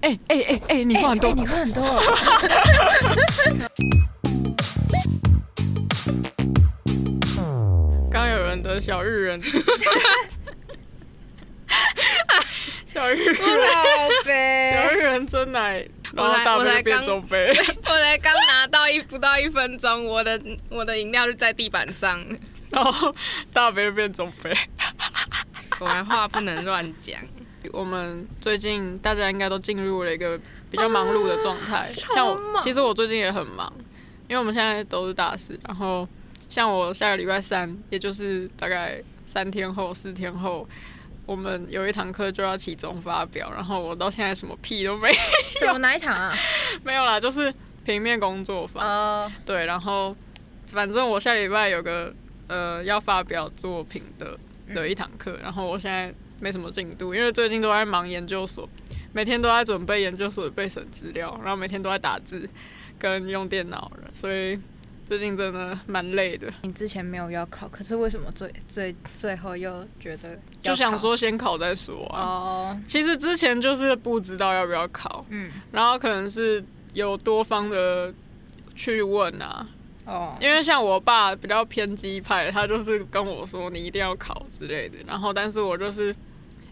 哎哎哎哎，你话很多，你话很多。刚有人的小日人，小日人，宝小贝，日人真奶，然后我才大杯我才刚变中杯，我才 刚拿到一不到一分钟，我的我的饮料就在地板上。然后大杯变中杯。果然话不能乱讲。我们最近大家应该都进入了一个比较忙碌的状态，超像我，其实我最近也很忙，因为我们现在都是大四，然后像我下个礼拜三，也就是大概三天后、四天后，我们有一堂课就要期中发表，然后我到现在什么屁都没什么哪一堂啊？没有啦，就是平面工作坊，呃，对，然后反正我下礼拜有个呃要发表作品的的一堂课，然后我现在没什么进度，因为最近都在忙研究所，每天都在准备研究所的备审资料，然后每天都在打字跟用电脑了，所以最近真的蛮累的，你之前没有要考，可是为什么最最最后又觉得就想说先考再说啊。哦，其实之前就是不知道要不要考，嗯，然后可能是有多方的去问啊，因为像我爸比较偏激派，他就是跟我说你一定要考之类的。然后，但是我就是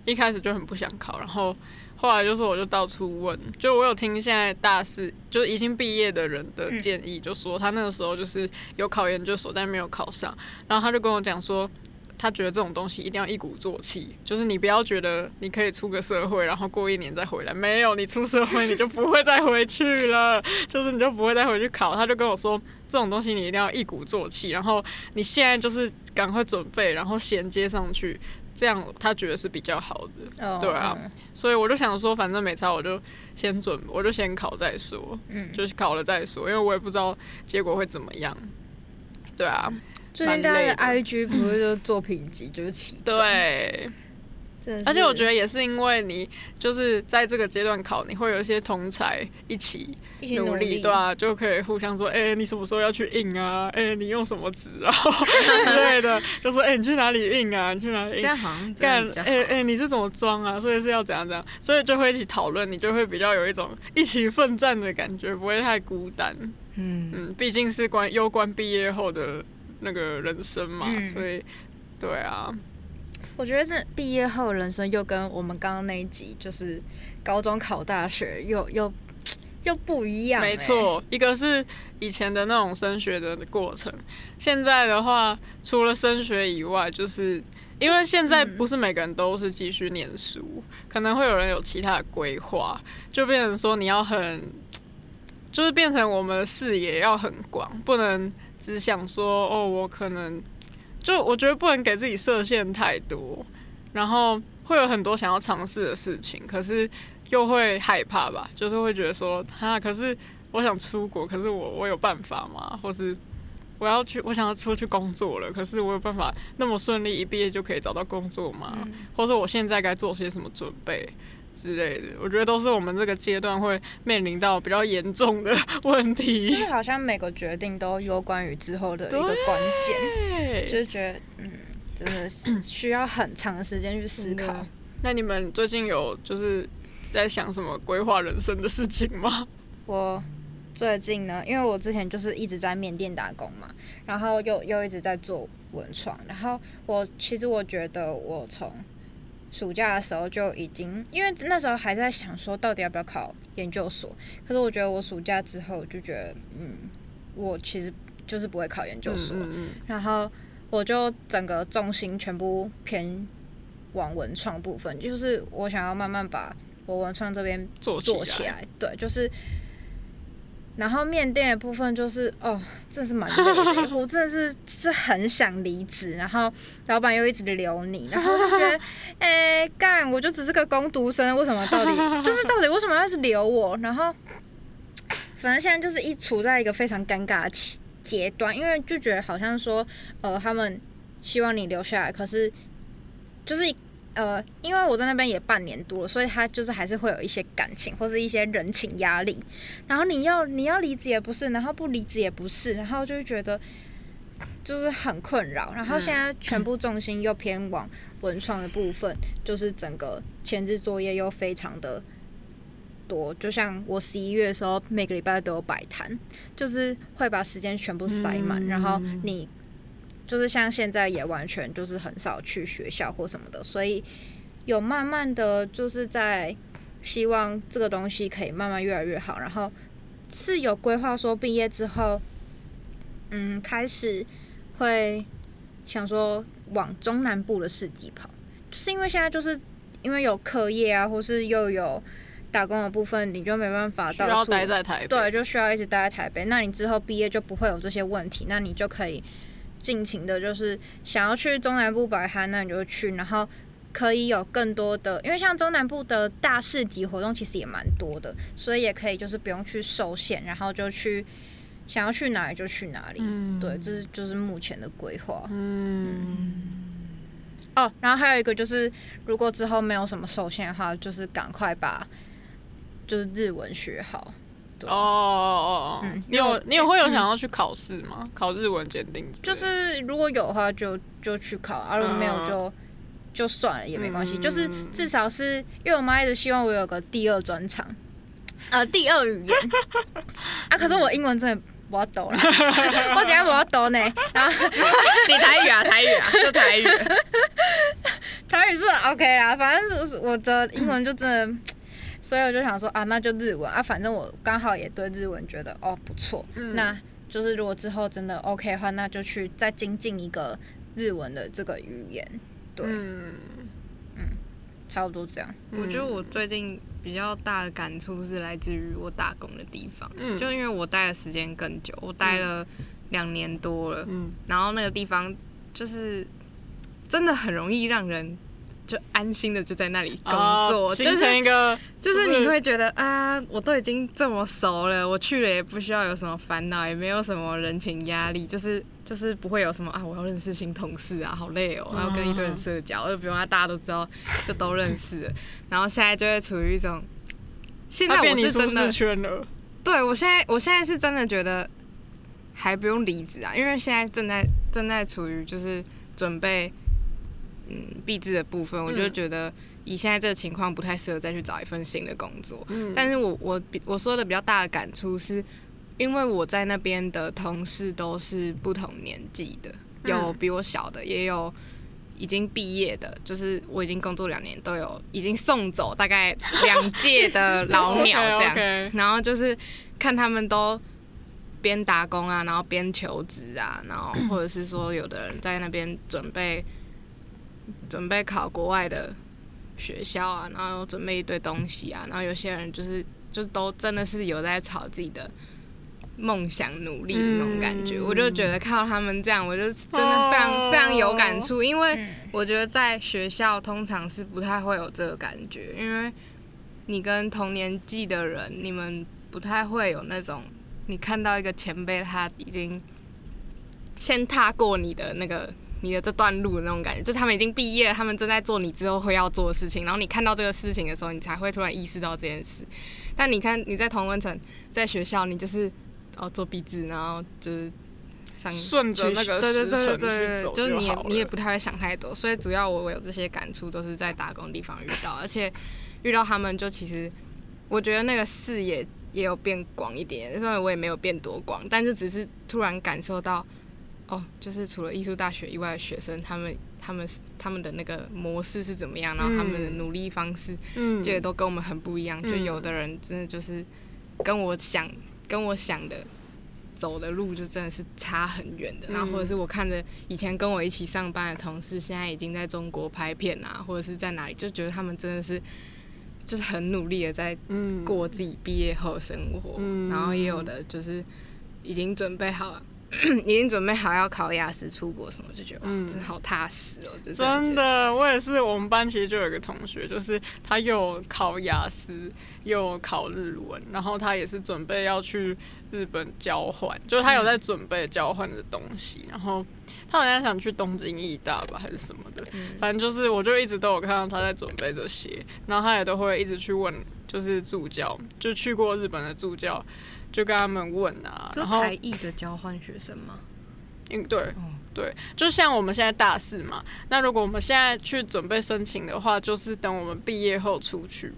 一开始就很不想考，然后后来就是我就到处问，就我有听现在大四就已经毕业的人的建议，就说他那个时候就是有考研究所，但没有考上，然后他就跟我讲说。他觉得这种东西一定要一鼓作气，就是你不要觉得你可以出个社会，然后过一年再回来，没有，你出社会你就不会再回去了，就是你就不会再回去考。他就跟我说，这种东西你一定要一鼓作气，然后你现在就是赶快准备，然后衔接上去，这样他觉得是比较好的。哦对啊嗯所以我就想说，反正没差，我就先准，我就先考再说，嗯，就是考了再说，因为我也不知道结果会怎么样。对啊，最近大家的 IG 不是就是作品集就是起中，对，而且我觉得也是因为你就是在这个阶段考，你会有一些同才一起一起努力，对啊，就可以互相说，哎、你什么时候要去印啊？哎、你用什么纸啊 之类的，就说，哎、你去哪里印啊？你去哪里印？这样好像干哎哎、你是怎么装啊？所以是要怎样怎样，所以就会一起讨论，你就会比较有一种一起奋战的感觉，不会太孤单。嗯，嗯，毕竟是关攸关毕业后的那个人生嘛，嗯。所以对啊，我觉得这毕业后人生又跟我们刚刚那一集就是高中考大学又又又不一样、欸，没错，一个是以前的那种升学的过程，现在的话，除了升学以外，就是因为现在不是每个人都是继续念书，可能会有人有其他的规划，就变成说你要很，就是变成我们的视野要很广，不能只想说哦，我可能就我觉得不能给自己设限太多，然后会有很多想要尝试的事情，可是又会害怕吧，就是会觉得说，啊，可是我想出国，可是我我有办法吗？或是我要去，我想要出去工作了，可是我有办法那么顺利一毕业就可以找到工作吗？嗯或者我现在该做些什么准备？之类的，我觉得都是我们这个阶段会面临到比较严重的 问题。就是好像每个决定都有关于之后的一个关键，就，是觉得嗯，真的是需要很长的时间去思考。那你们最近有就是在想什么规划人生的事情吗？我最近呢，因为我之前就是一直在缅甸打工嘛，然后又又一直在做文创，然后我其实我觉得我从暑假的时候就已经，因为那时候还在想说到底要不要考研究所，可是我觉得我暑假之后就觉得，嗯，我其实就是不会考研究所，嗯嗯然后我就整个重心全部偏往文创部分，就是我想要慢慢把我文创这边做做起来，对，就是。然后面店的部分就是哦，真的是蛮累的，我真的是是很想离职，然后老板又一直留你，然后就觉得，哎、干，我就只是个工读生，为什么到底 就是到底为什么要一直留我？然后反正现在就是一处在一个非常尴尬的期阶段，因为就觉得好像说，呃，他们希望你留下来，可是就是呃，因为我在那边也半年多了，所以他就是还是会有一些感情或是一些人情压力。然后你要你要离职也不是，然后不离职也不是，然后就会觉得就是很困扰。然后现在全部重心又偏往文创的部分，就是整个前置作业又非常的多，就像我十一月的时候，每个礼拜都有摆摊，就是会把时间全部塞满，嗯然后你就是像现在也完全就是很少去学校或什么的，所以有慢慢的就是在希望这个东西可以慢慢越来越好，然后是有规划说毕业之后，嗯，开始会想说往中南部的市集跑，就是因为现在就是因为有课业啊，或是又有打工的部分，你就没办法到处待在台北。对，就需要一直待在台北。那你之后毕业就不会有这些问题，那你就可以尽情的，就是想要去中南部摆摊，那你就去，然后可以有更多的，因为像中南部的大市集活动其实也蛮多的，所以也可以就是不用去受限，然后就去想要去哪里就去哪里。嗯对，这是就是目前的规划。嗯，哦，然后还有一个就是，如果之后没有什么受限的话，就是赶快把就是日文学好。对哦哦哦，嗯你有你有会有想要去考试吗？考日文检定？就是如果有的话就就去考，啊，如果没有就、就算了也没关系。嗯就是至少是因为我妈一直希望我有个第二专长，呃，第二语言 啊。可是我英文真的不要抖了，我今天不要抖呢。然后你台语啊，台语啊，就台语。台语是 OK 啦，反正是我的英文就真的。所以我就想说啊，那就日文啊，反正我刚好也对日文觉得哦不错，嗯。那就是如果之后真的 OK 的话，那就去再精进一个日文的这个语言，对，嗯，差不多这样。我觉得我最近比较大的感触是来自于我打工的地方，嗯。就因为我待的时间更久，我待了两年多了，嗯。然后那个地方就是真的很容易让人就安心的就在那里工作，就是成一个就是你会觉得啊，我都已经这么熟了，我去了也不需要有什么烦恼，也没有什么人情压力，就是就是不会有什么啊，我要认识新同事啊，好累哦，然后跟一堆人社交，就不用啊，大家都知道，就都认识了，然后现在就会处于一种，现在我是真的适圈了。对我现在，我现在是真的觉得还不用离职啊，因为现在正在正在处于就是准备嗯毕制的部分，我就嗯觉得以现在这个情况不太适合再去找一份新的工作。嗯但是我我比我说的比较大的感触是，因为我在那边的同事都是不同年纪的，有嗯比我小的，也有已经毕业的，就是我已经工作两年，都有已经送走大概两届的老鸟这样。然后就是看他们都边打工啊，然后边求职啊，然后或者是说有的人在那边准备准备考国外的学校啊，然后准备一堆东西啊，然后有些人就是就都真的是有在朝自己的。梦想努力的那种感觉，嗯我就觉得看到他们这样，我就真的非常、哦非常有感触，因为嗯我觉得在学校通常是不太会有这个感觉，因为你跟同年纪的人，你们不太会有那种你看到一个前辈他已经先踏过你的那个你的这段路的那种感觉，就是他们已经毕业，他们正在做你之后会要做的事情，然后你看到这个事情的时候，你才会突然意识到这件事。但你看你在同温层，在学校，你就是哦做壁纸，然后就是上顺着那个对对对对对就是你你也不太会想太多，所以主要我我有这些感触都是在打工地方遇到，而且遇到他们就其实我觉得那个视野也有变广一点，虽然我也没有变多广，但是只是突然感受到。哦，就是除了艺术大学以外的学生，他们他们他们的那个模式是怎么样，然后他们的嗯努力方式，嗯，就也都跟我们很不一样。就嗯有的人真的就是跟我想跟我想的走的路，就真的是差很远的。然后或者嗯是我看着以前跟我一起上班的同事，现在已经在中国拍片啊，或者是在哪里，就觉得他们真的是就是很努力的在嗯过自己毕业后的生活。嗯然后也有的就是已经准备好。已经准备好要考雅思出国什么，就觉得哇，嗯真的好踏实哦！就真的，我也是。我们班其实就有一个同学，就是他又考雅思，又考日文，然后他也是准备要去日本交换，就是他有在准备交换的东西。然后他好像想去东京艺大吧，还是什么的。嗯反正就是，我就一直都有看到他在准备这些，然后他也都会一直去问，就是助教，就去过日本的助教，就跟他们问啊，就然后台艺的交换学生吗？嗯，对，对，就像我们现在大四嘛，那如果我们现在去准备申请的话，就是等我们毕业后出去，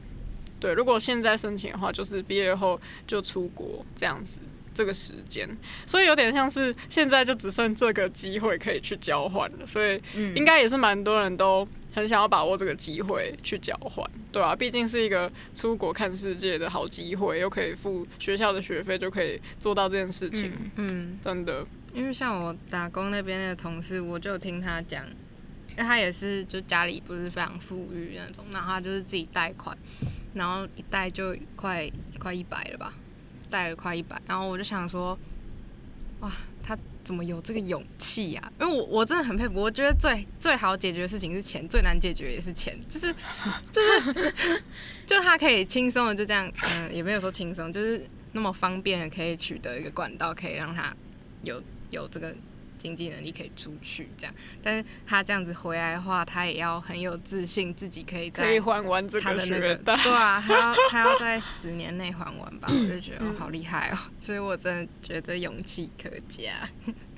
对，如果现在申请的话，就是毕业后就出国这样子。这个时间，所以有点像是现在就只剩这个机会可以去交换了，所以应该也是蛮多人都很想要把握这个机会去交换，对啊，毕竟是一个出国看世界的好机会，又可以付学校的学费，就可以做到这件事情。嗯，真的。因为像我打工那边的同事，我就听他讲，因为他也是就家里不是非常富裕那种，然后他就是自己贷款，然后一贷就快快一百了吧。带了快一百，然后我就想说，哇，他怎么有这个勇气呀？因为我我真的很佩服，我觉得最最好解决的事情是钱，最难解决也是钱，就是就是 就他可以轻松的就这样，嗯，也没有说轻松，就是那么方便的可以取得一个管道，可以让他有有这个。经济能力可以出去这样，但是他这样子回来的话，他也要很有自信，自己可以在可以还完这个学贷。对啊，他要他要在十年内还完吧？我就觉得好厉害哦，所以我真的觉得勇气可嘉。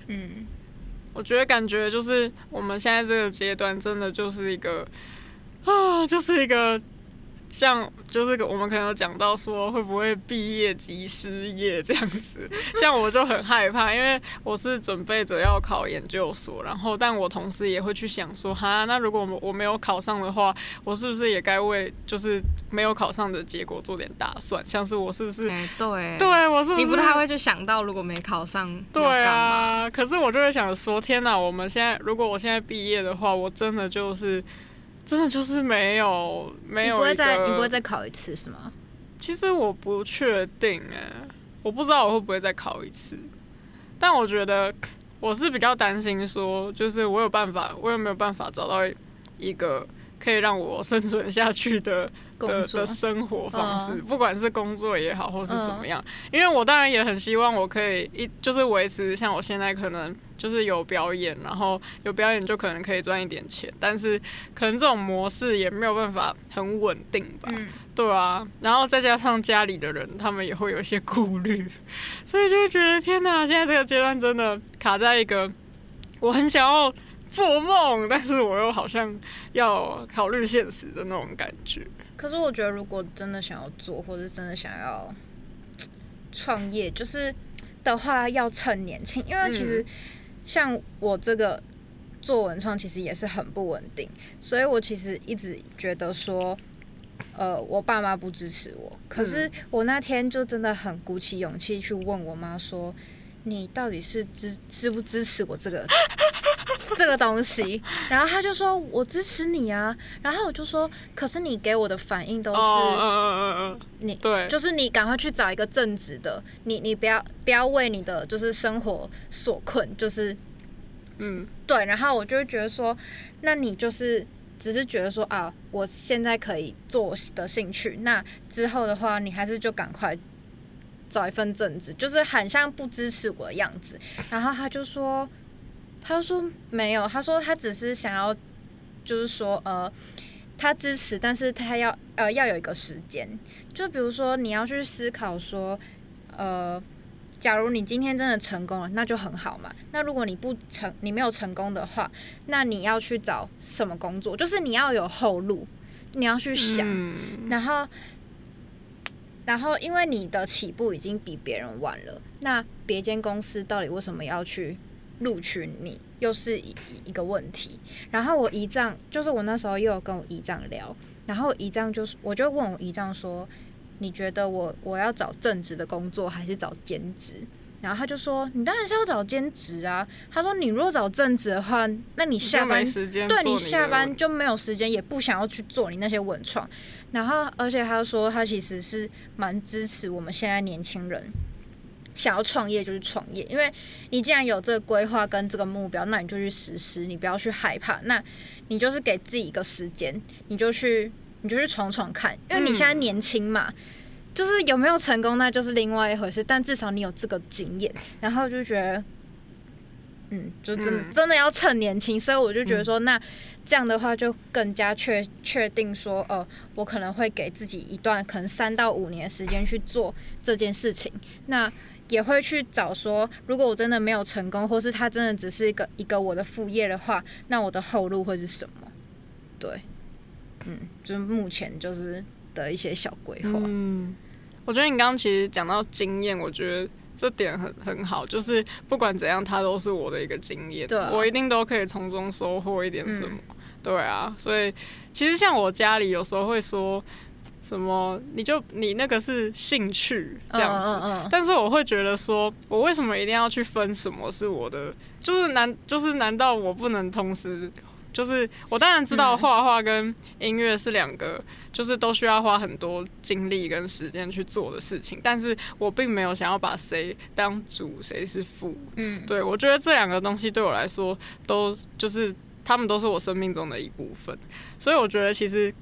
嗯，我觉得感觉就是我们现在这个阶段，真的就是一个啊，就是一个。像就是我们可能有讲到说会不会毕业即失业这样子，像我就很害怕，因为我是准备着要考研究所，然后但我同时也会去想说，哈，那如果我我没有考上的话，我是不是也该为就是没有考上的结果做点打算？像是我是不是？对，对我是不是？你不太会去想到如果没考上，对啊，可是我就会想说，天哪，我们现在如果我现在毕业的话，我真的就是。真的就是没有没有你不会再你不会再考一次是吗？其实我不确定哎，我不知道我会不会再考一次。但我觉得我是比较担心说，就是我有办法，我有没有办法找到一个可以让我生存下去的的的生活方式，不管是工作也好，或是怎么样。因为我当然也很希望我可以一就是维持像我现在可能。就是有表演，然后有表演就可能可以赚一点钱，但是可能这种模式也没有办法很稳定吧，对啊，然后再加上家里的人，他们也会有一些顾虑，所以就觉得天哪，现在这个阶段真的卡在一个我很想要做梦，但是我又好像要考虑现实的那种感觉。可是我觉得，如果真的想要做，或者真的想要创业，就是的话，要趁年轻，因为其实。像我这个做文创，其实也是很不稳定，所以我其实一直觉得说，呃，我爸妈不支持我。可是我那天就真的很鼓起勇气去问我妈说：“你到底是支支不支持我这个 这个东西？”然后他就说：“我支持你啊。”然后我就说：“可是你给我的反应都是，嗯嗯嗯嗯，你对，就是你赶快去找一个正直的，你你不要不要为你的就是生活所困，就是。”嗯，对，然后我就会觉得说，那你就是只是觉得说啊，我现在可以做的兴趣，那之后的话，你还是就赶快找一份正职，就是很像不支持我的样子。然后他就说，他说没有，他说他只是想要，就是说呃，他支持，但是他要呃要有一个时间，就比如说你要去思考说，呃。假如你今天真的成功了，那就很好嘛。那如果你不成，你没有成功的话，那你要去找什么工作？就是你要有后路，你要去想。然后，然后，因为你的起步已经比别人晚了，那别间公司到底为什么要去录取你，又是一一个问题。然后我姨丈，就是我那时候又有跟我姨丈聊，然后姨丈就是，我就问我姨丈说。你觉得我我要找正职的工作还是找兼职？然后他就说，你当然是要找兼职啊。他说，你如果找正职的话，那你下班对你下班就没有时间，也不想要去做你那些文创。然后，而且他说，他其实是蛮支持我们现在年轻人想要创业就是创业，因为你既然有这个规划跟这个目标，那你就去实施，你不要去害怕。那你就是给自己一个时间，你就去。你就去闯闯看，因为你现在年轻嘛，就是有没有成功那就是另外一回事，但至少你有这个经验，然后就觉得，嗯，就真的真的要趁年轻，所以我就觉得说，那这样的话就更加确确定说，呃，我可能会给自己一段可能三到五年时间去做这件事情，那也会去找说，如果我真的没有成功，或是它真的只是一个一个我的副业的话，那我的后路会是什么？对。嗯，就是目前就是的一些小规划。嗯，我觉得你刚刚其实讲到经验，我觉得这点很很好，就是不管怎样，它都是我的一个经验，对啊我一定都可以从中收获一点什么。嗯对啊，所以其实像我家里有时候会说什么，你就你那个是兴趣这样子，嗯嗯嗯但是我会觉得说，我为什么一定要去分什么是我的？就是难，就是难道我不能同时？就是我当然知道嗯画画跟音乐是两个，就是都需要花很多精力跟时间去做的事情，但是我并没有想要把谁当主，谁是副。嗯，对我觉得这两个东西对我来说都就是他们都是我生命中的一部分，所以我觉得其实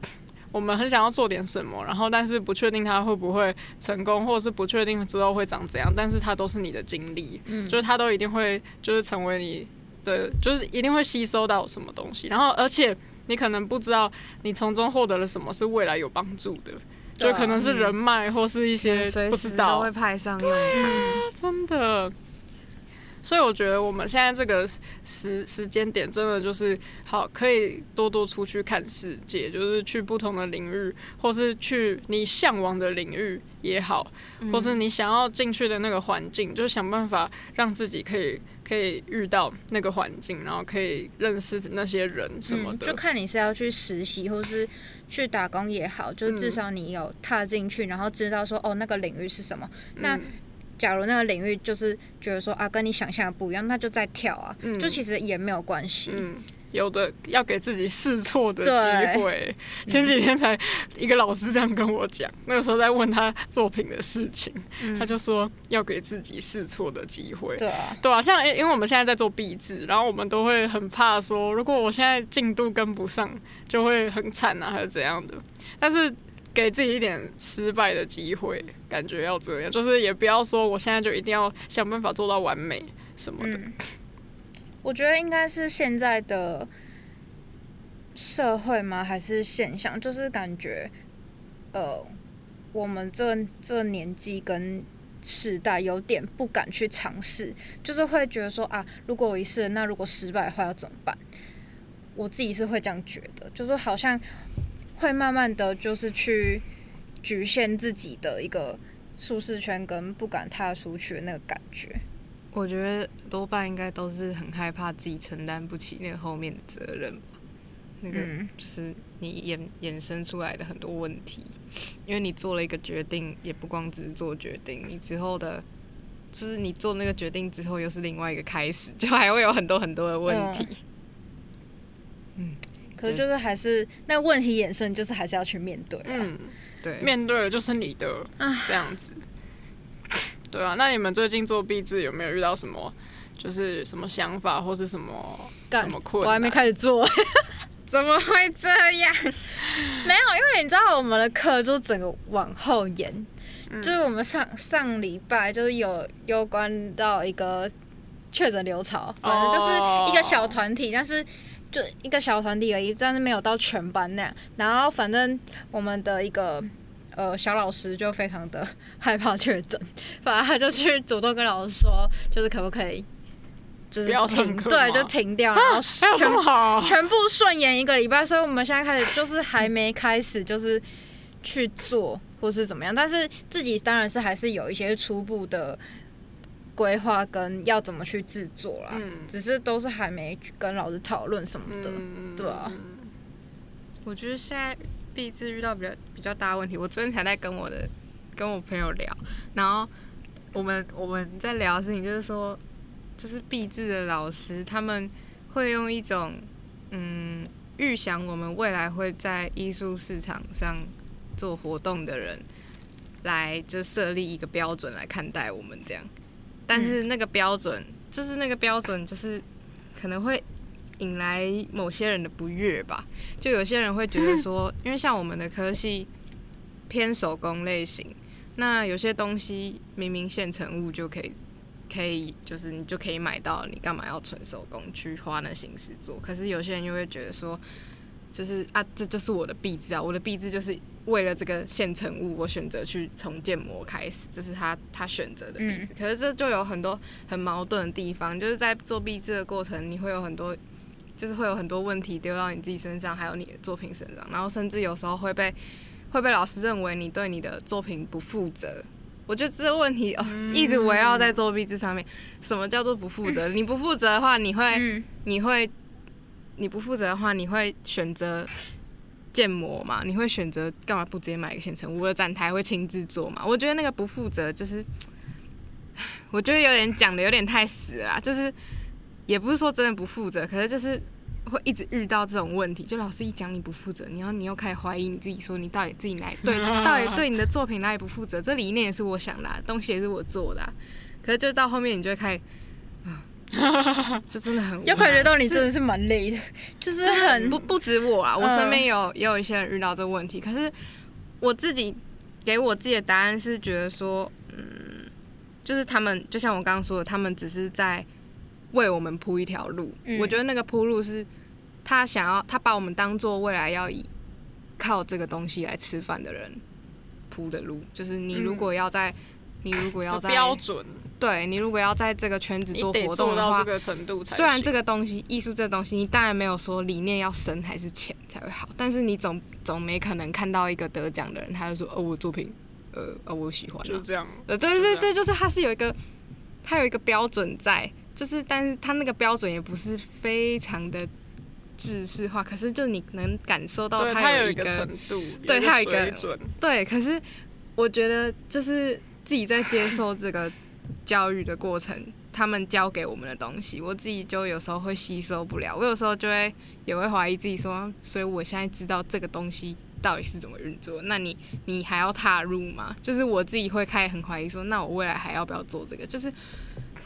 我们很想要做点什么，然后但是不确定它会不会成功，或者是不确定之后会长怎样，但是它都是你的经历，嗯就是它都一定会就是成为你的，就是一定会吸收到什么东西，然后而且你可能不知道你从中获得了什么是未来有帮助的。就可能是人脉，或是一些不知道会派上用场。真的。所以我觉得我们现在这个时时间点，真的就是好，可以多多出去看世界，就是去不同的领域，或是去你向往的领域也好，或是你想要进去的那个环境，就想办法让自己可以可以遇到那个环境，然后可以认识那些人什么嗯，的。就看你是要去实习，或是去打工也好，就至少你有踏进去，然后知道说哦那个领域是什么。那嗯假如那个领域就是觉得说啊跟你想象的不一样，那就再跳啊，嗯就其实也没有关系。嗯，有的要给自己试错的机会。前几天才一个老师这样跟我讲，那个时候在问他作品的事情，他就说要给自己试错的机会。对啊，对啊，像因因为我们现在在做壁纸，然后我们都会很怕说，如果我现在进度跟不上，就会很惨啊，还是怎样的。但是给自己一点失败的机会，感觉要这样，就是也不要说我现在就一定要想办法做到完美什么的。我觉得应该是现在的社会吗？还是现象？就是感觉，呃，我们这这年纪跟时代有点不敢去尝试，就是会觉得说啊，如果我一试，那如果失败的话要怎么办？我自己是会这样觉得，就是好像会慢慢的就是去局限自己的一个舒适圈，跟不敢踏出去的那个感觉。我觉得多半应该都是很害怕自己承担不起那个后面的责任吧。那个嗯就是你衍衍生出来的很多问题，因为你做了一个决定，也不光只是做决定，你之后的，就是你做那个决定之后又是另外一个开始，就还会有很多很多的问题。可是就是还是那个问题衍生，就是还是要去面对、啊。嗯，对，面对了就是你的唉这样子。对啊，那你们最近做壁纸有没有遇到什么，就是什么想法或是什么干什么困难？我还没开始做，怎么会这样？没有，因为你知道我们的课就整个往后延，嗯就是我们上上礼拜就是有有关到一个确诊流潮，反正就是一个小团体，但是。就一个小团体而已，但是没有到全班那样。然后反正我们的一个呃小老师就非常的害怕确诊，反正他就去主动跟老师说，就是可不可以，就是停，对，就停掉，然后 全么好？全部顺延一个礼拜，所以我们现在开始就是还没开始，就是去做或是怎么样，但是自己当然是还是有一些初步的规划跟要怎么去制作啦，嗯。只是都是还没跟老师讨论什么的，嗯对啊，我觉得现在毕制遇到比较比较大的问题，我昨天才在跟我的跟我朋友聊，然后我们我们在聊的事情就是说，就是毕制的老师他们会用一种嗯预想我们未来会在艺术市场上做活动的人来就设立一个标准来看待我们这样，但是那个标准、就是那个标准就是可能会引来某些人的不悦吧。就有些人会觉得 说，因为像我们的科系偏手工类型，那有些东西明明现成物就可以，可以就是你就可以买到，你干嘛要纯手工去花那心思做？可是有些人又会觉得说，就是啊，这就是我的壁纸啊，我的壁纸就是为了这个现成物，我选择去从建模开始，这是他他选择的壁纸。可是这就有很多很矛盾的地方，就是在做壁纸的过程，你会有很多。就是会有很多问题丢到你自己身上，还有你的作品身上，然后甚至有时候会被会被老师认为你对你的作品不负责。我觉得这个问题哦，一直围绕在作弊这上面。什么叫做不负责？你不负责的话，你会，嗯你会，你不负责的话，你会选择建模嘛？你会选择干嘛不直接买一个现成？我的展台会亲自做嘛？我觉得那个不负责就是，我觉得有点讲的有点太死了，就是也不是说真的不负责，可是就是会一直遇到这种问题。就老师一讲你不负责，你要你又开始怀疑你自己，说你到底自己哪对，到底对你的作品哪里不负责？这理念也是我想的、东西也是我做的、可是就到后面你就会开始。啊 就真的很无有感觉到你真的是蛮累的，就是很不不止我啊，我嗯身边有也有一些人遇到这个问题，可是我自己给我自己的答案是觉得说，嗯，就是他们就像我刚刚说的，他们只是在为我们铺一条路。嗯。我觉得那个铺路是他想要，他把我们当做未来要以靠这个东西来吃饭的人铺的路，就是你如果要在。你如果要在标准，对你如果要在这个圈子做活动的话这，个程度才。虽然这个东西，艺术这个东西，你当然没有说理念要深还是浅才会好，但是你总总没可能看到一个得奖的人，他就说，哦，我作品，呃，哦，我喜欢、啊，就这样，呃，对对对对，就是他是有一个，他有一个标准在，就是，但是他那个标准也不是非常的制式化，可是就你能感受到，他它有一一个程度，对它有一个对，可是我觉得就是自己在接受这个教育的过程，他们教给我们的东西，我自己就有时候会吸收不了。我有时候就会也会怀疑自己说，所以我现在知道这个东西到底是怎么运作，那你你还要踏入吗？就是我自己会开始很怀疑说，那我未来还要不要做这个？就是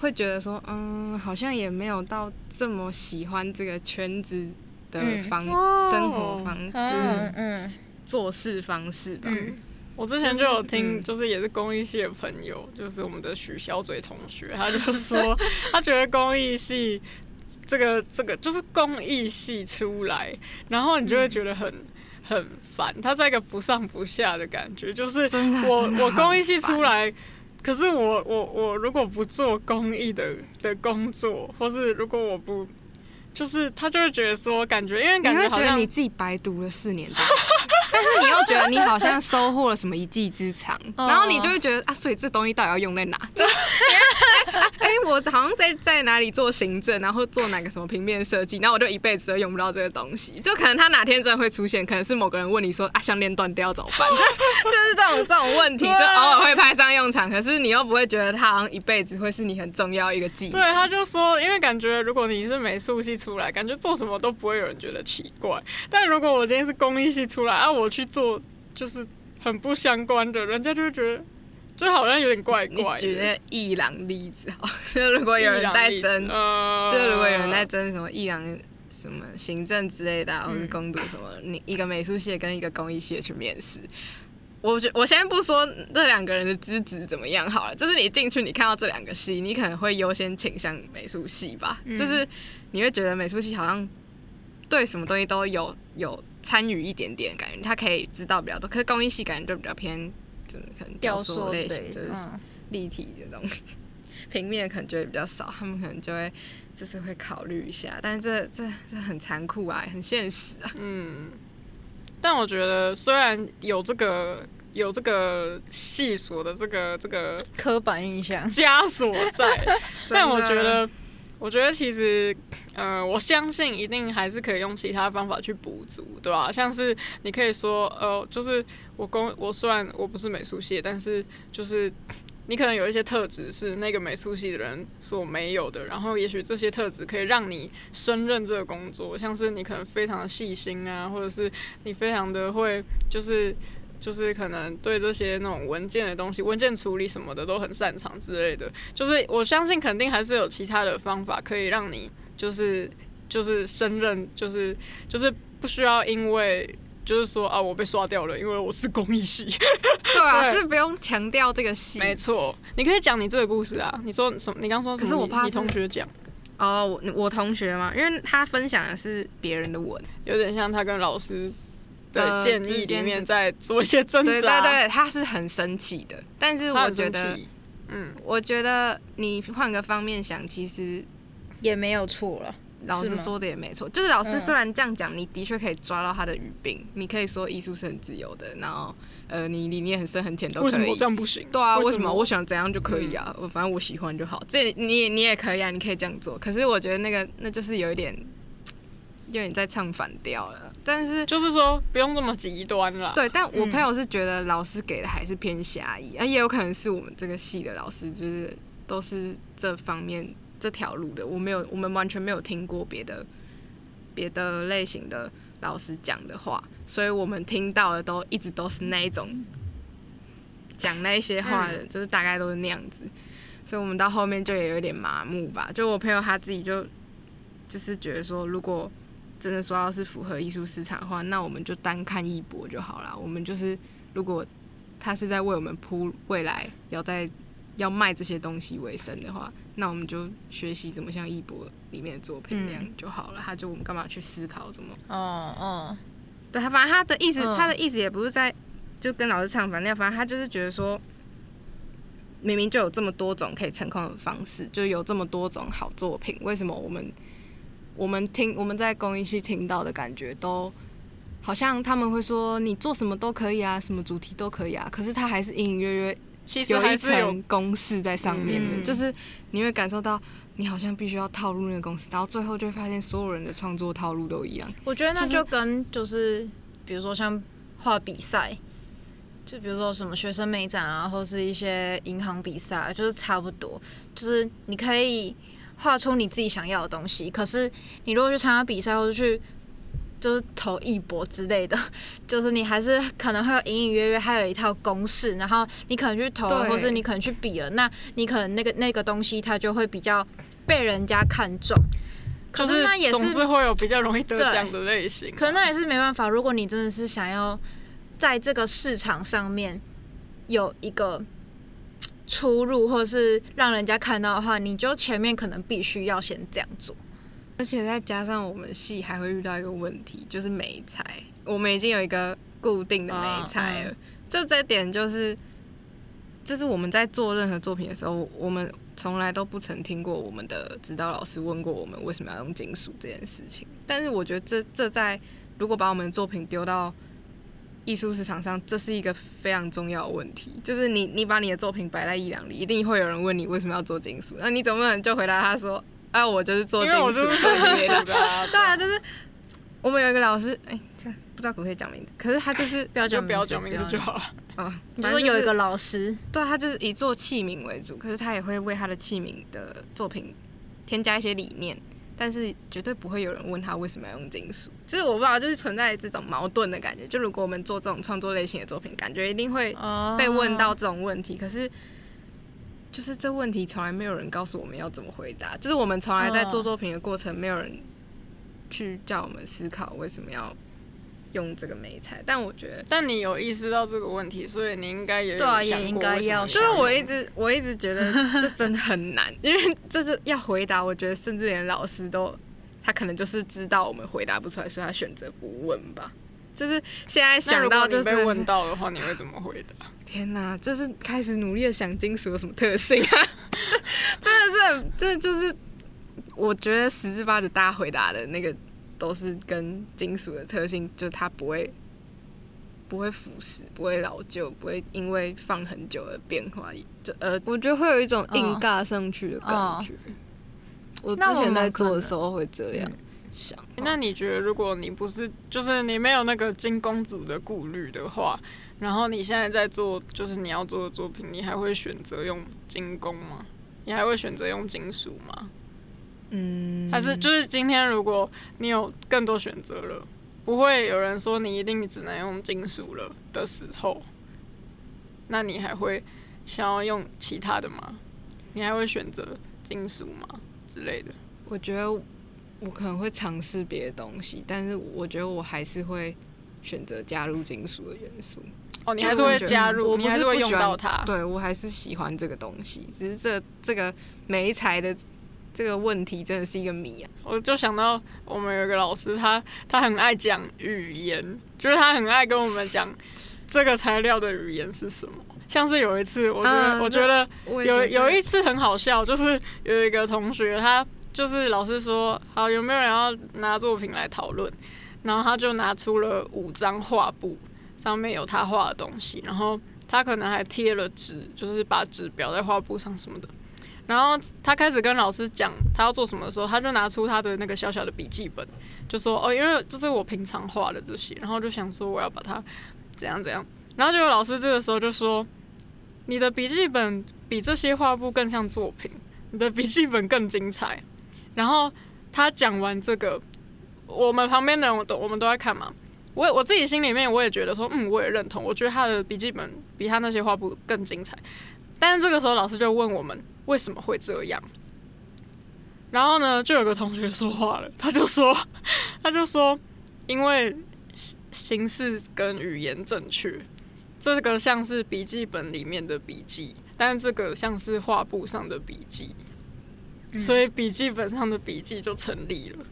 会觉得说，嗯，好像也没有到这么喜欢这个圈子的嗯方、哦生活方，就是做事方式吧。嗯我之前就有听，嗯。就是也是公益系的朋友，就是我们的许小嘴同学，他就说他觉得公益系这个这个就是公益系出来，然后你就会觉得很。很烦，他在一个不上不下的感觉，就是我我公益系出来，可是我我我如果不做公益的的工作，或是如果我不，就是他就会觉得说，感觉因为感觉好像你自己白读了四年大学，但是你又觉得你好像收获了什么一技之长，哦然后你就会觉得啊，所以这东西到底要用在哪？就哎、我好像在在哪里做行政，然后做哪个什么平面设计，然后我就一辈子都用不到这个东西。就可能他哪天真的会出现，可能是某个人问你说啊，项链断掉怎么办？就 就是这种这种问题，就偶尔会派上用场，可是你又不会觉得他好像一辈子会是你很重要一个技能。对，他就说，因为感觉如果你是美术系出来，感觉做什么都不会有人觉得奇怪。但如果我今天是工艺系出来，啊，我去做就是很不相关的，人家就会觉得，就好像有点怪你怪的。举个伊朗例子好，就如果有人在争，呃，就如果有人在争什么伊朗什么行政之类的啊、或嗯是攻读什么，你一个美术系跟一个工艺系的去面试。我觉我先不说这两个人的资质怎么样好了，就是你进去你看到这两个系，你可能会优先倾向美术系吧，嗯就是你会觉得美术系好像对什么东西都有有参与一点点感觉，他可以知道比较多，可是工艺系感觉就比较偏，就是可能雕塑类型，就是嗯。立体的东西，平面可能就会比较少，他们可能就会就是会考虑一下，但是这这这很残酷啊，很现实啊。嗯，但我觉得虽然有这个有这个细索的这个这个刻板印象，枷锁在，但我觉得，我觉得其实，呃，我相信一定还是可以用其他方法去补足，对吧、像是你可以说，呃，就是我工，我虽然我不是美术系，但是就是你可能有一些特质是那个美术系的人所没有的，然后也许这些特质可以让你胜任这个工作，像是你可能非常的细心啊，或者是你非常的会，就是。就是可能对这些那种文件的东西、文件处理什么的都很擅长之类的。就是我相信肯定还是有其他的方法可以让你就是就是胜任，就是就是不需要因为就是说啊我被刷掉了，因为我是公益系。对啊，对是不用强调这个系。没错，你可以讲你这个故事啊。你说什么？你刚说可是我怕你同学讲，哦，我我同学嘛，因为他分享的是别人的文，有点像他跟老师的呃建议里面在做一些挣扎。对对对，他是很生气的。但是我觉得，嗯，我觉得你换个方面想，其实也没有错了。老师说的也没错，就是老师嗯虽然这样讲，你的确可以抓到他的语病，你可以说艺术是很自由的，然后呃，你理念很深很浅都可以为什么我。这样不行？对啊，为为什么我想怎样就可以啊？我反正我喜欢就好。这你也你也可以啊，你可以这样做。可是我觉得那个那就是有一点，有点在唱反调了。但是就是说不用这么极端了。对，但我嗯朋友是觉得老师给的还是偏狭义，啊，也有可能是我们这个系的老师就是都是这方面这条路的，我没有，我们完全没有听过别的别的类型的老师讲的话，所以我们听到的都一直都是那一种讲那些话的，就是大概都是那样子，所以我们到后面就也有点麻木吧。就我朋友他自己就就是觉得说，如果真的说要是符合艺术市场的话，那我们就单看一博就好了。我们就是如果他是在为我们铺未来要在要卖这些东西为生的话，那我们就学习怎么像一博里面的作品那样就好了。他就我们干嘛去思考怎么？哦哦，对他，反正他的意思，嗯他的意思也不是在就跟老师唱反调，反正他就是觉得说，明明就有这么多种可以成功的方式，就有这么多种好作品，为什么我们我们听我们在公益系听到的感觉都好像他们会说你做什么都可以啊，什么主题都可以啊，可是他还是隐隐约约其实有一层公式在上面的，嗯就是你会感受到你好像必须要套路那个公式，然后最后就会发现所有人的创作套路都一样。我觉得那就是就跟就是比如说像画比赛，就比如说什么学生美展啊，或是一些银行比赛，就是差不多，就是你可以画出你自己想要的东西，可是你如果去参加比赛或者去。就是投一博之类的，就是你还是可能会有隐隐约约，还有一套公式，然后你可能去投或是你可能去比了，那你可能那个那个东西它就会比较被人家看中。可是那也是总是会有比较容易得奖的类型啊。可能那也是没办法。如果你真的是想要在这个市场上面有一个出入，或是让人家看到的话，你就前面可能必须要先这样做。而且再加上我们系还会遇到一个问题，就是美材，我们已经有一个固定的美材了，嗯就这点就是，就是我们在做任何作品的时候，我们从来都不曾听过我们的指导老师问过我们为什么要用金属这件事情。但是我觉得这这在如果把我们的作品丢到艺术市场上，这是一个非常重要的问题。就是你你把你的作品摆在一两里，一定会有人问你为什么要做金属，那你总不能就回答他说，啊，我就是做因金属，对啊，就是我们有一个老师，哎、这样不知道可不可以讲名字，可是他就是，不要讲就不要讲名字就好了。嗯，你反正就是说有一个老师，对他就是以做器皿为主，可是他也会为他的器皿的作品添加一些理念，但是绝对不会有人问他为什么要用金属，就是我不知道，就是存在这种矛盾的感觉。就如果我们做这种创作类型的作品，感觉一定会哦被问到这种问题，可是。就是这问题从来没有人告诉我们要怎么回答，就是我们从来在做作品的过程，没有人去叫我们思考为什么要用这个美材。但我觉得，但你有意识到这个问题，所以你应该也对啊也想应该要就是我一直我一直觉得 这真的很难，因为这是要回答，我觉得甚至连老师都，他可能就是知道我们回答不出来，所以他选择不问吧。就是现在想到就是被问到的话，你会怎么回答？天哪，就是开始努力的想金属有什么特性啊？这真的是这，就是，我觉得十之八九大家回答的那个都是跟金属的特性，就是它不会不会腐蚀，不会老旧，不会因为放很久而变化。就呃，我觉得会有一种硬尬上去的感觉。我之前在做的时候会这样嗯想。那你觉得，如果你不是，就是你没有那个金公主的顾虑的话，然后你现在在做，就是你要做的作品，你还会选择用金工吗？你还会选择用金属吗？嗯，还是就是今天如果你有更多选择了，不会有人说你一定只能用金属了的时候，那你还会想要用其他的吗？你还会选择金属吗之类的？我觉得我可能会尝试别的东西，但是我觉得我还是会选择加入金属的元素。哦，你还是会加入，你还是会用到它。对我还是喜欢这个东西，只是这这个媒材的这个问题真的是一个谜啊。我就想到我们有一个老师，他他很爱讲语言，就是他很爱跟我们讲这个材料的语言是什么。像是有一次，我觉得、嗯我觉得有有一次很好笑，就是有一个同学他就是老师说，好，有没有人要拿作品来讨论？然后他就拿出了五张画布，上面有他画的东西，然后他可能还贴了纸，就是把纸裱在画布上什么的。然后他开始跟老师讲他要做什么的时候，他就拿出他的那个小小的笔记本，就说：“哦，因为这是我平常画的这些。”然后就想说我要把它怎样怎样。然后就有老师这个时候就说：“你的笔记本比这些画布更像作品，你的笔记本更精彩。”然后他讲完这个，我们旁边的人我都我们都在看嘛。我我自己心里面我也觉得说，嗯，我也认同。我觉得他的笔记本比他那些画布更精彩。但是这个时候老师就问我们。为什么会这样？然后呢，就有个同学说话了，他就说，他就说，因为形式跟语言正确，这个像是笔记本里面的笔记，但是这个像是画布上的笔记，所以笔记本上的笔记就成立了。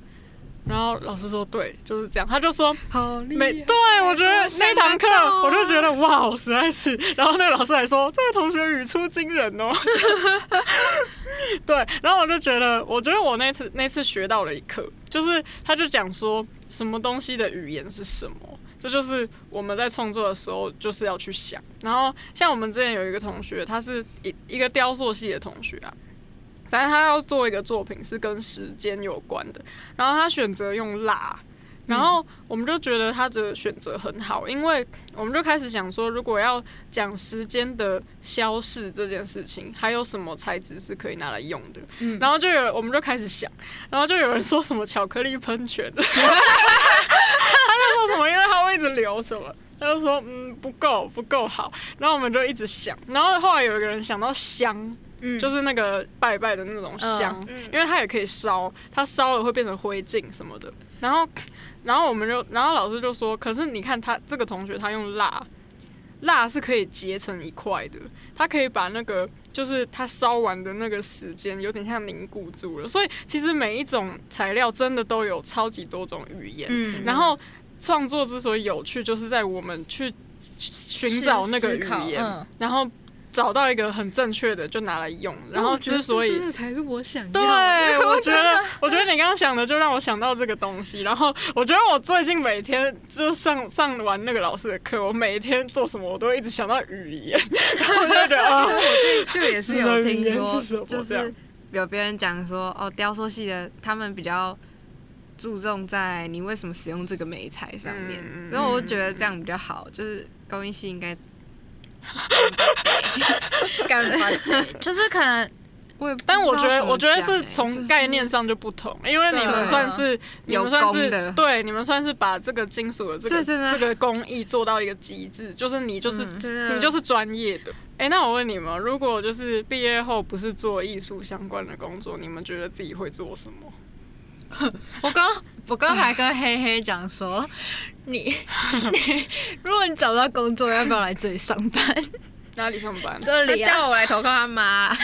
然后老师说对，就是这样。他就说，没对我觉得那堂课，我就觉得哇，实在是。然后那个老师还说，这位同学语出惊人哦。对，然后我就觉得，我觉得我那次那次学到了一课，就是他就讲说，什么东西的语言是什么，这就是我们在创作的时候就是要去想。然后像我们之前有一个同学，他是一一个雕塑系的同学啊。反正他要做一个作品是跟时间有关的，然后他选择用蜡，然后我们就觉得他的选择很好，因为我们就开始想说，如果要讲时间的消逝这件事情，还有什么材质是可以拿来用的？嗯，然后就有我们就开始想，然后就有人说什么巧克力喷泉，他就说什么，因为他会一直流什么，他就说嗯不够不够好，然后我们就一直想，然后后来有一个人想到香。就是那个拜拜的那种香，因为它也可以烧，它烧了会变成灰烬什么的。然后，然后我们就，然后老师就说，可是你看他这个同学，他用蜡，蜡是可以结成一块的，他可以把那个就是他烧完的那个时间有点像凝固住了。所以其实每一种材料真的都有超级多种语言。然后创作之所以有趣，就是在我们去寻找那个语言，然后。找到一个很正确的就拿来用，然后之所以才是我想要。对，我觉得，我觉得你刚刚想的就让我想到这个东西。然后我觉得我最近每天就上上完那个老师的课，我每一天做什么我都一直想到语言。我就觉得，我自己就也是有听说，就是有别人讲说，哦，雕塑系的他们比较注重在你为什么使用这个美材上面，所以我觉得这样比较好。就是高艺系应该。干嘛？就是可能，但我觉得，我觉得是从概念上就不同，因为你们算是，你们算是，对，你们算是把这个金属的这个这个工艺做到一个极致，就是你就是你就是专业的。哎，那我问你们，如果就是毕业后不是做艺术相关的工作，你们觉得自己会做什么？我刚我刚才跟黑黑讲说，你 你如果你找不到工作，要不要来这里上班？哪里上班？这里叫我来投靠他妈。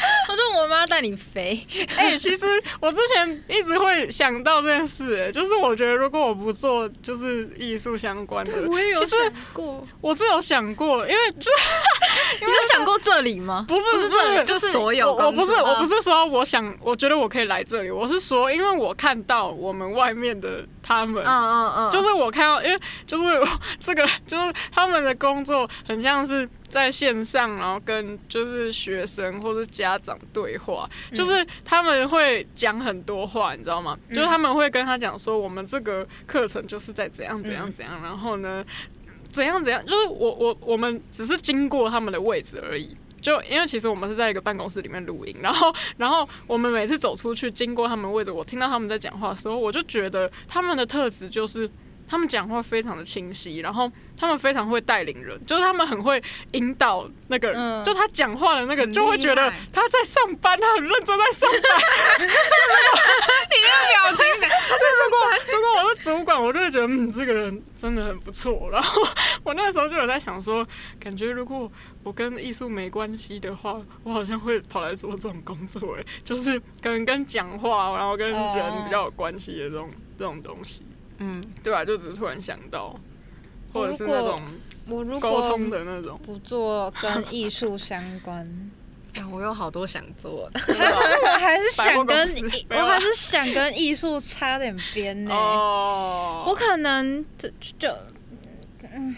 我说我妈带你飞。哎，其实我之前一直会想到这件事，哎，就是我觉得如果我不做就是艺术相关的，我也有想过，我是有想过，因为 就你有想过这里吗？不是，不是这里，就是所有。我不是，我不是说我想，我觉得我可以来这里，我是说，因为我看到我们外面的他们，嗯嗯嗯，就是我看到，因为就是这个，就是他们的工作很像是。在线上，然后跟就是学生或者家长对话，就是他们会讲很多话，你知道吗？就是他们会跟他讲说，我们这个课程就是在怎样怎样怎样，然后呢，怎样怎样，就是我我我们只是经过他们的位置而已，就因为其实我们是在一个办公室里面录音，然后 然后我们每次走出去经过他们位置，我听到他们在讲话的时候，我就觉得他们的特质就是他们讲话非常的清晰，然后。他们非常会带领人，就是他们很会引导那个，就他讲话的那个，就会觉得他在上班，他很认真在上班。你那个表情，他在上班。如果我是主管，我就会觉得，嗯，这个人真的很不错。然后我那个时候就有在想说，感觉如果我跟艺术没关系的话，我好像会跑来做这种工作，哎，就是可能跟讲话，然后跟人比较有关系的这种这种东西。嗯，对吧？就只是突然想到。或者是那种我如沟通的那种，不做跟 艺术相关，我有好多想做的。我还是想跟我还是想跟艺术擦点边呢。哦，我可能就就嗯，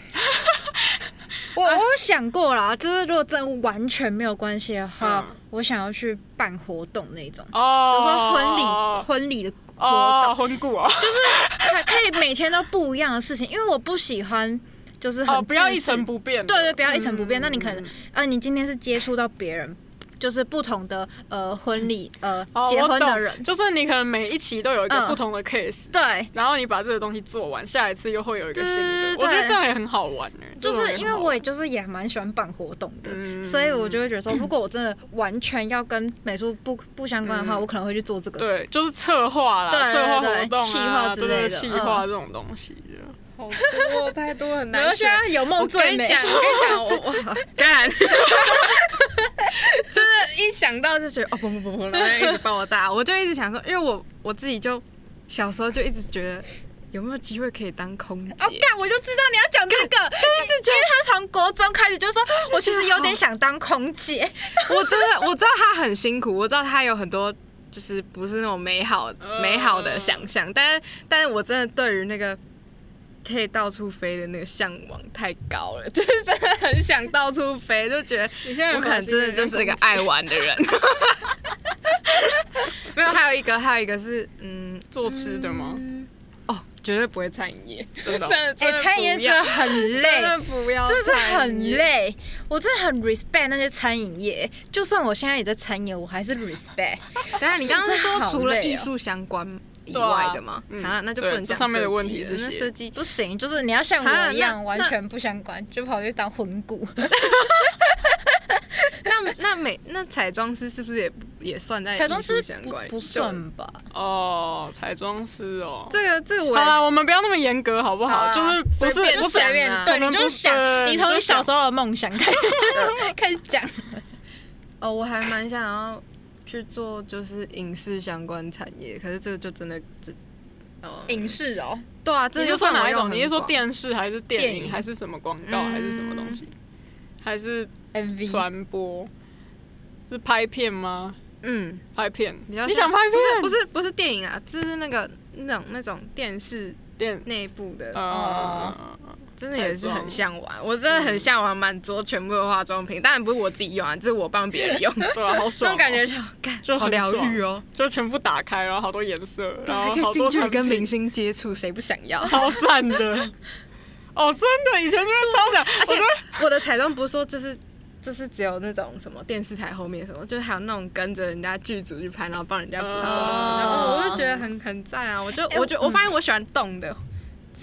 我我有想过啦，就是如果真的完全没有关系的话，嗯我想要去办活动那种，比哦，如说婚礼婚礼的活哦，动，婚顾啊，还可以每天都不一样的事情，因为我不喜欢就是很哦，不要一成不变的，对对，不要一成不变。嗯。那你可能啊，你今天是接触到别人，就是不同的呃婚礼呃结婚的人，就是你可能每一期都有一个嗯。不同的 case，对，然后你把这个东西做完，下一次又会有一个新的。对，我觉得这样也很好玩哎，就是因为我也就是也蛮喜欢办活动的，嗯。所以我就会觉得说，如果我真的完全要跟美术不不相关的话，嗯。我可能会去做这个。对，就是策划啦，策划对活动啊，企划之类的企划这种东西。的。好多太多很难。我，现在有梦我最美。我跟你讲，我我 干，一想到就觉得哦不不不不，然后一直爆炸，我就一直想说，因为我我自己就小时候就一直觉得有没有机会可以当空姐。哦，干，我就知道你要讲这个，就是觉得他从国中开始就说，我其实有点想当空姐。我真的我知道他很辛苦，我知道他有很多就是不是那种美好嗯美好的想象，但是但是我真的对于那个可以到处飞的那个向往太高了，就是真的很想到处飞，就觉得你现在我可能真的就是一个爱爱玩的人。没有，还有一个还有一个是嗯做吃的吗？嗯哦，绝对不会餐饮业，真的哦真的餐饮业真的很累真，的不要，真的是很。累。我真的很 respect 那些餐饮业，就算我现在也在餐饮业，我还是 respect。等一下你刚刚是说除了艺术相关以外的嘛？嗯啊，那就不能讲面的问题是写那设计不行，就是你要像啊我一样完全不相关，就跑去当魂骨。那那美那彩妆师是不是也也算在彩妆师艺术相关？不不算吧？哦，彩妆师哦。这个这个我好了，我们不要那么严格，好不好？就是不是随便不是想啊对，你就想，你从你小时候的梦想开始 开始讲。哦，我还蛮想要去做就是影视相关产业，可是这个就真的这呃影视哦，对啊，这就是算哪一种？你是说电视还是电电影影还是什么广告嗯还是什么东西？还是 MV 传播？是拍片吗？嗯，拍片？你想拍片？不是不是不是电影啊，这是那个那种那种电视电内部的，呃，真的也是很向往。我真的很向往满桌全部的化妆品，当然不是我自己用啊，这是我帮别人用，对啊，好那爽哦，种感觉就干就好疗愈哦。就全部打开，然后好多颜色，对，然后还可以近距离跟明星接触，谁不想要？超赞的。哦，真的，以前就是超想，而且我的彩妆不是说就是就是只有那种什么电视台后面什么，就是还有那种跟着人家剧组去拍，然后帮人家补妆什么的，我就觉得很很赞啊！我就哎我觉我发现我喜欢动的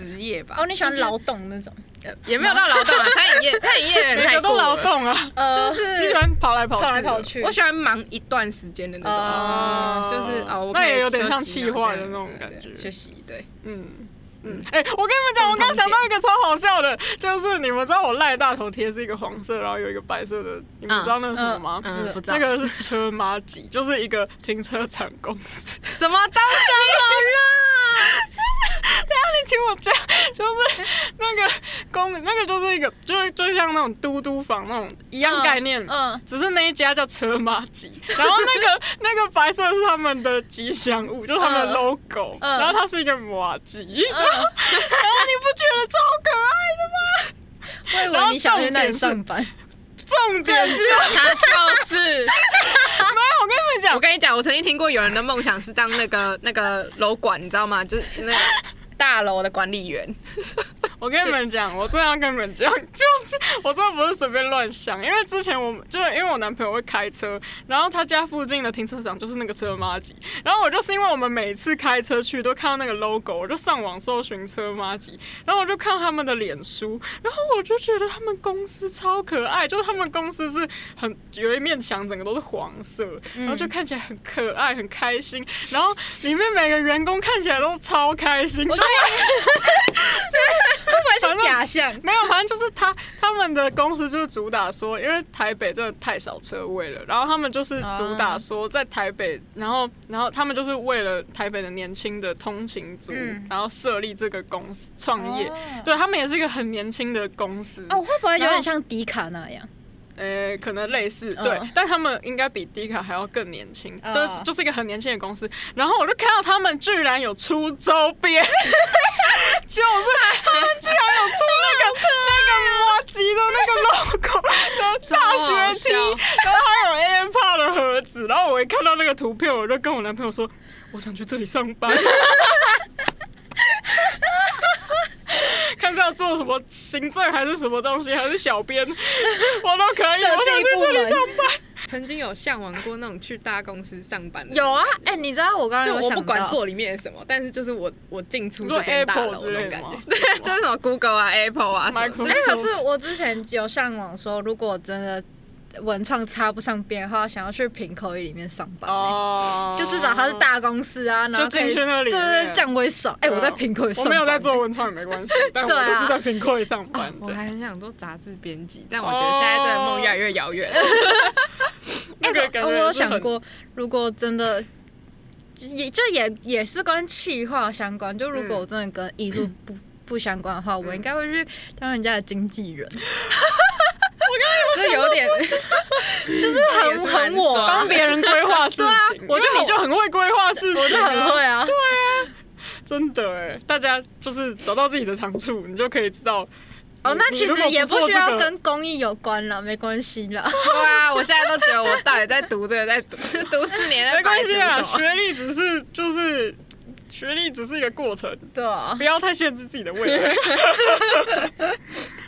职业吧。哦，你喜欢就是劳动那种？呃也没有到劳动啊，餐饮业餐饮业每个都太多。劳动啊。呃，就是你喜欢跑来跑去，跑来跑去。我喜欢忙一段时间的那种，哦就是哦，那也有点像休息企划的那种感觉休息对。嗯。嗯，哎、我跟你们讲，我刚刚想到一个超好笑的，就是你们知道我赖大头贴是一个黄色，然后有一个白色的，你们知道那是什么吗？嗯，不知道那个是车马吉，就是一个停车场公司。什么东西 你听我讲，就是那个公，那个就是一个，就是就像那种嘟嘟房那种一样概念，嗯，只是那一家叫车马吉，然后那个 那个白色是他们的吉祥物，就是他们的嗯 logo，、嗯然后它是一个马吉，嗯 然后你不觉得超可爱的吗？我以为你想去那里上班。重点是，他就是。没有，我跟你们讲我，跟你讲，我曾经听过有人的梦想是当那个那个楼管，你知道吗？就是那个大楼的管理员。我跟你们讲，我真的要跟你们讲，就是我真的不是随便乱想，因为之前我就是因为我男朋友会开车，然后他家附近的停车场就是那个车马吉，然后我就是因为我们每次开车去都看到那个 logo，我就上网搜寻车马吉，然后我就看他们的脸书，然后我就觉得他们公司超可爱，就是他们公司是很有一面墙整个都是黄色，然后就看起来很可爱很开心，然后里面每个员工看起来都超开心，就会不会是假象？没有，反正就是他他们的公司就是主打说，因为台北真的太少车位了，然后他们就是主打说在台北，然后然后他们就是为了台北的年轻的通勤族，嗯然后设立这个公司创业，哦对他们也是一个很年轻的公司。哦，会不会有点像迪卡那样？呃，可能类似，嗯对，但他们应该比迪卡还要更年轻，嗯就是就是一个很年轻的公司。然后我就看到他们居然有出周边，就是他们居然有出那个那个摩吉的那个 logo 的大学笑然后还有 A M p 的盒子。然后我一看到那个图片，我就跟我男朋友说，我想去这里上班。看是要做什么行政还是什么东西，还是小编，我都可以。设我想计部去这里门上班。曾经有向往过那种去大公司上班的，有啊，哎、你知道我刚刚就我有想到不管做里面什么，但是就是我我进出这间大 Apple 楼的吗那种感觉，对，就是什么 Google 啊、Apple 啊哎、可是我之前有上网说，如果真的文创插不上边的话，想要去平口语里面上班、欸哦，就至少他是大公司啊，然后就进去那里对对对，面这样我也爽。哎、我在平口语上我，没有在做文创也没关系，但我就是在平柜上班。我对。还很想做杂志编辑，但我觉得现在这个梦越来越遥远。了。那个感觉我有想过，如果真的。也就也也是跟企划相关，就如果嗯。我真的跟艺术不、不相关的话，我应该会去当人家的经纪人，点，就是很很我帮，别人规划事情，我觉得你就很会规划事情，我就很会，啊。对啊真的哎，大家就是找到自己的长处，你就可以知道。哦，那其实也不需要跟公益有关了，没关系了。对啊，我现在都觉得我到底在读这个，在读读四年，在没关系啊，学历只是就是学历只是一个过程，对啊不，要太限制自己的未来。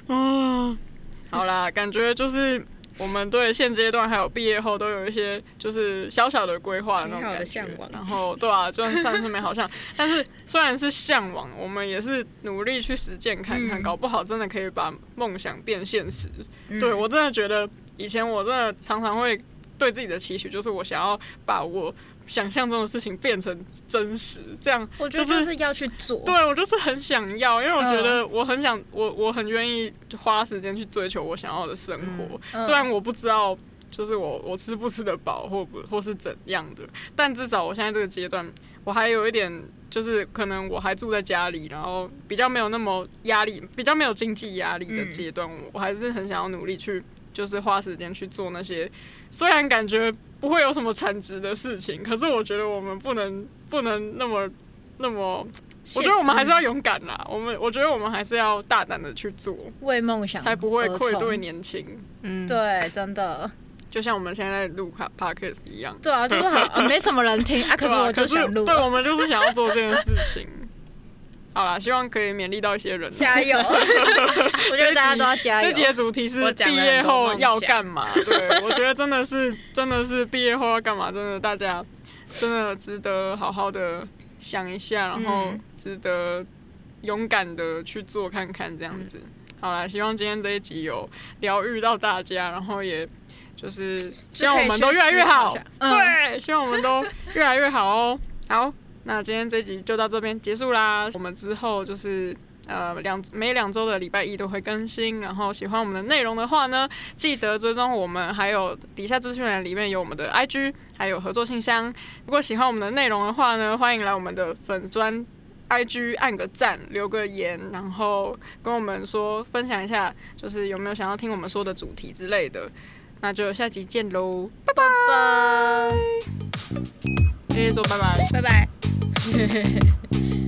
嗯，好啦，感觉就是我们对现阶段还有毕业后都有一些就是小小的规划的那种感觉。然后对啊，就算是美好像，但是虽然是向往，我们也是努力去实践看看，嗯。搞不好真的可以把梦想变现实。嗯。对我真的觉得以前我真的常常会对自己的期许，就是我想要把我想象中的事情变成真实，这样我觉得是是要去做。对我就是很想要，因为我觉嗯得我很想，我我很愿意花时间去追求我想要的生活。嗯虽然我不知道，就是我我吃不吃得饱，或不或是怎样的，但至少我现在这个阶段，我还有一点，就是可能我还住在家里，然后比较没有那么压力，比较没有经济压力的阶段，我我还是很想要努力去，就是花时间去做那些，虽然感觉不会有什么产值的事情，可是我觉得我们不能不能那么那么。我觉得我们还是要勇敢啦，我们我觉得我们还是要大胆的去做，为梦想才不会愧对年轻。嗯，对，真的，就像我们现在录卡 podcast 一样，对啊，就是很、呃没什么人听啊，可是我就想录对，啊，我们就是想要做这件事情。好啦，希望可以勉励到一些人。加油！我觉得大家都要加油这。节主题是毕业后要干嘛？对，我觉得真的是，真的是毕业后要干嘛？真的，大家真的值得好好的想一下，然后嗯值得勇敢的去做看看这样子。好啦，希望今天这一集有疗愈到大家，然后也就是希望我们都越来越好对，希望我们都越来越好哦。好，那今天这集就到这边结束啦。我们之后就是呃两每两周的礼拜一都会更新。然后喜欢我们的内容的话呢，记得追踪我们，还有底下资讯栏里面有我们的 IG，还有合作信箱。如果喜欢我们的内容的话呢，欢迎来我们的粉砖。IG 按个赞，留个言，然后跟我们说分享一下，就是有没有想要听我们说的主题之类的。那就下集见喽，拜拜。谢谢说拜拜。拜拜。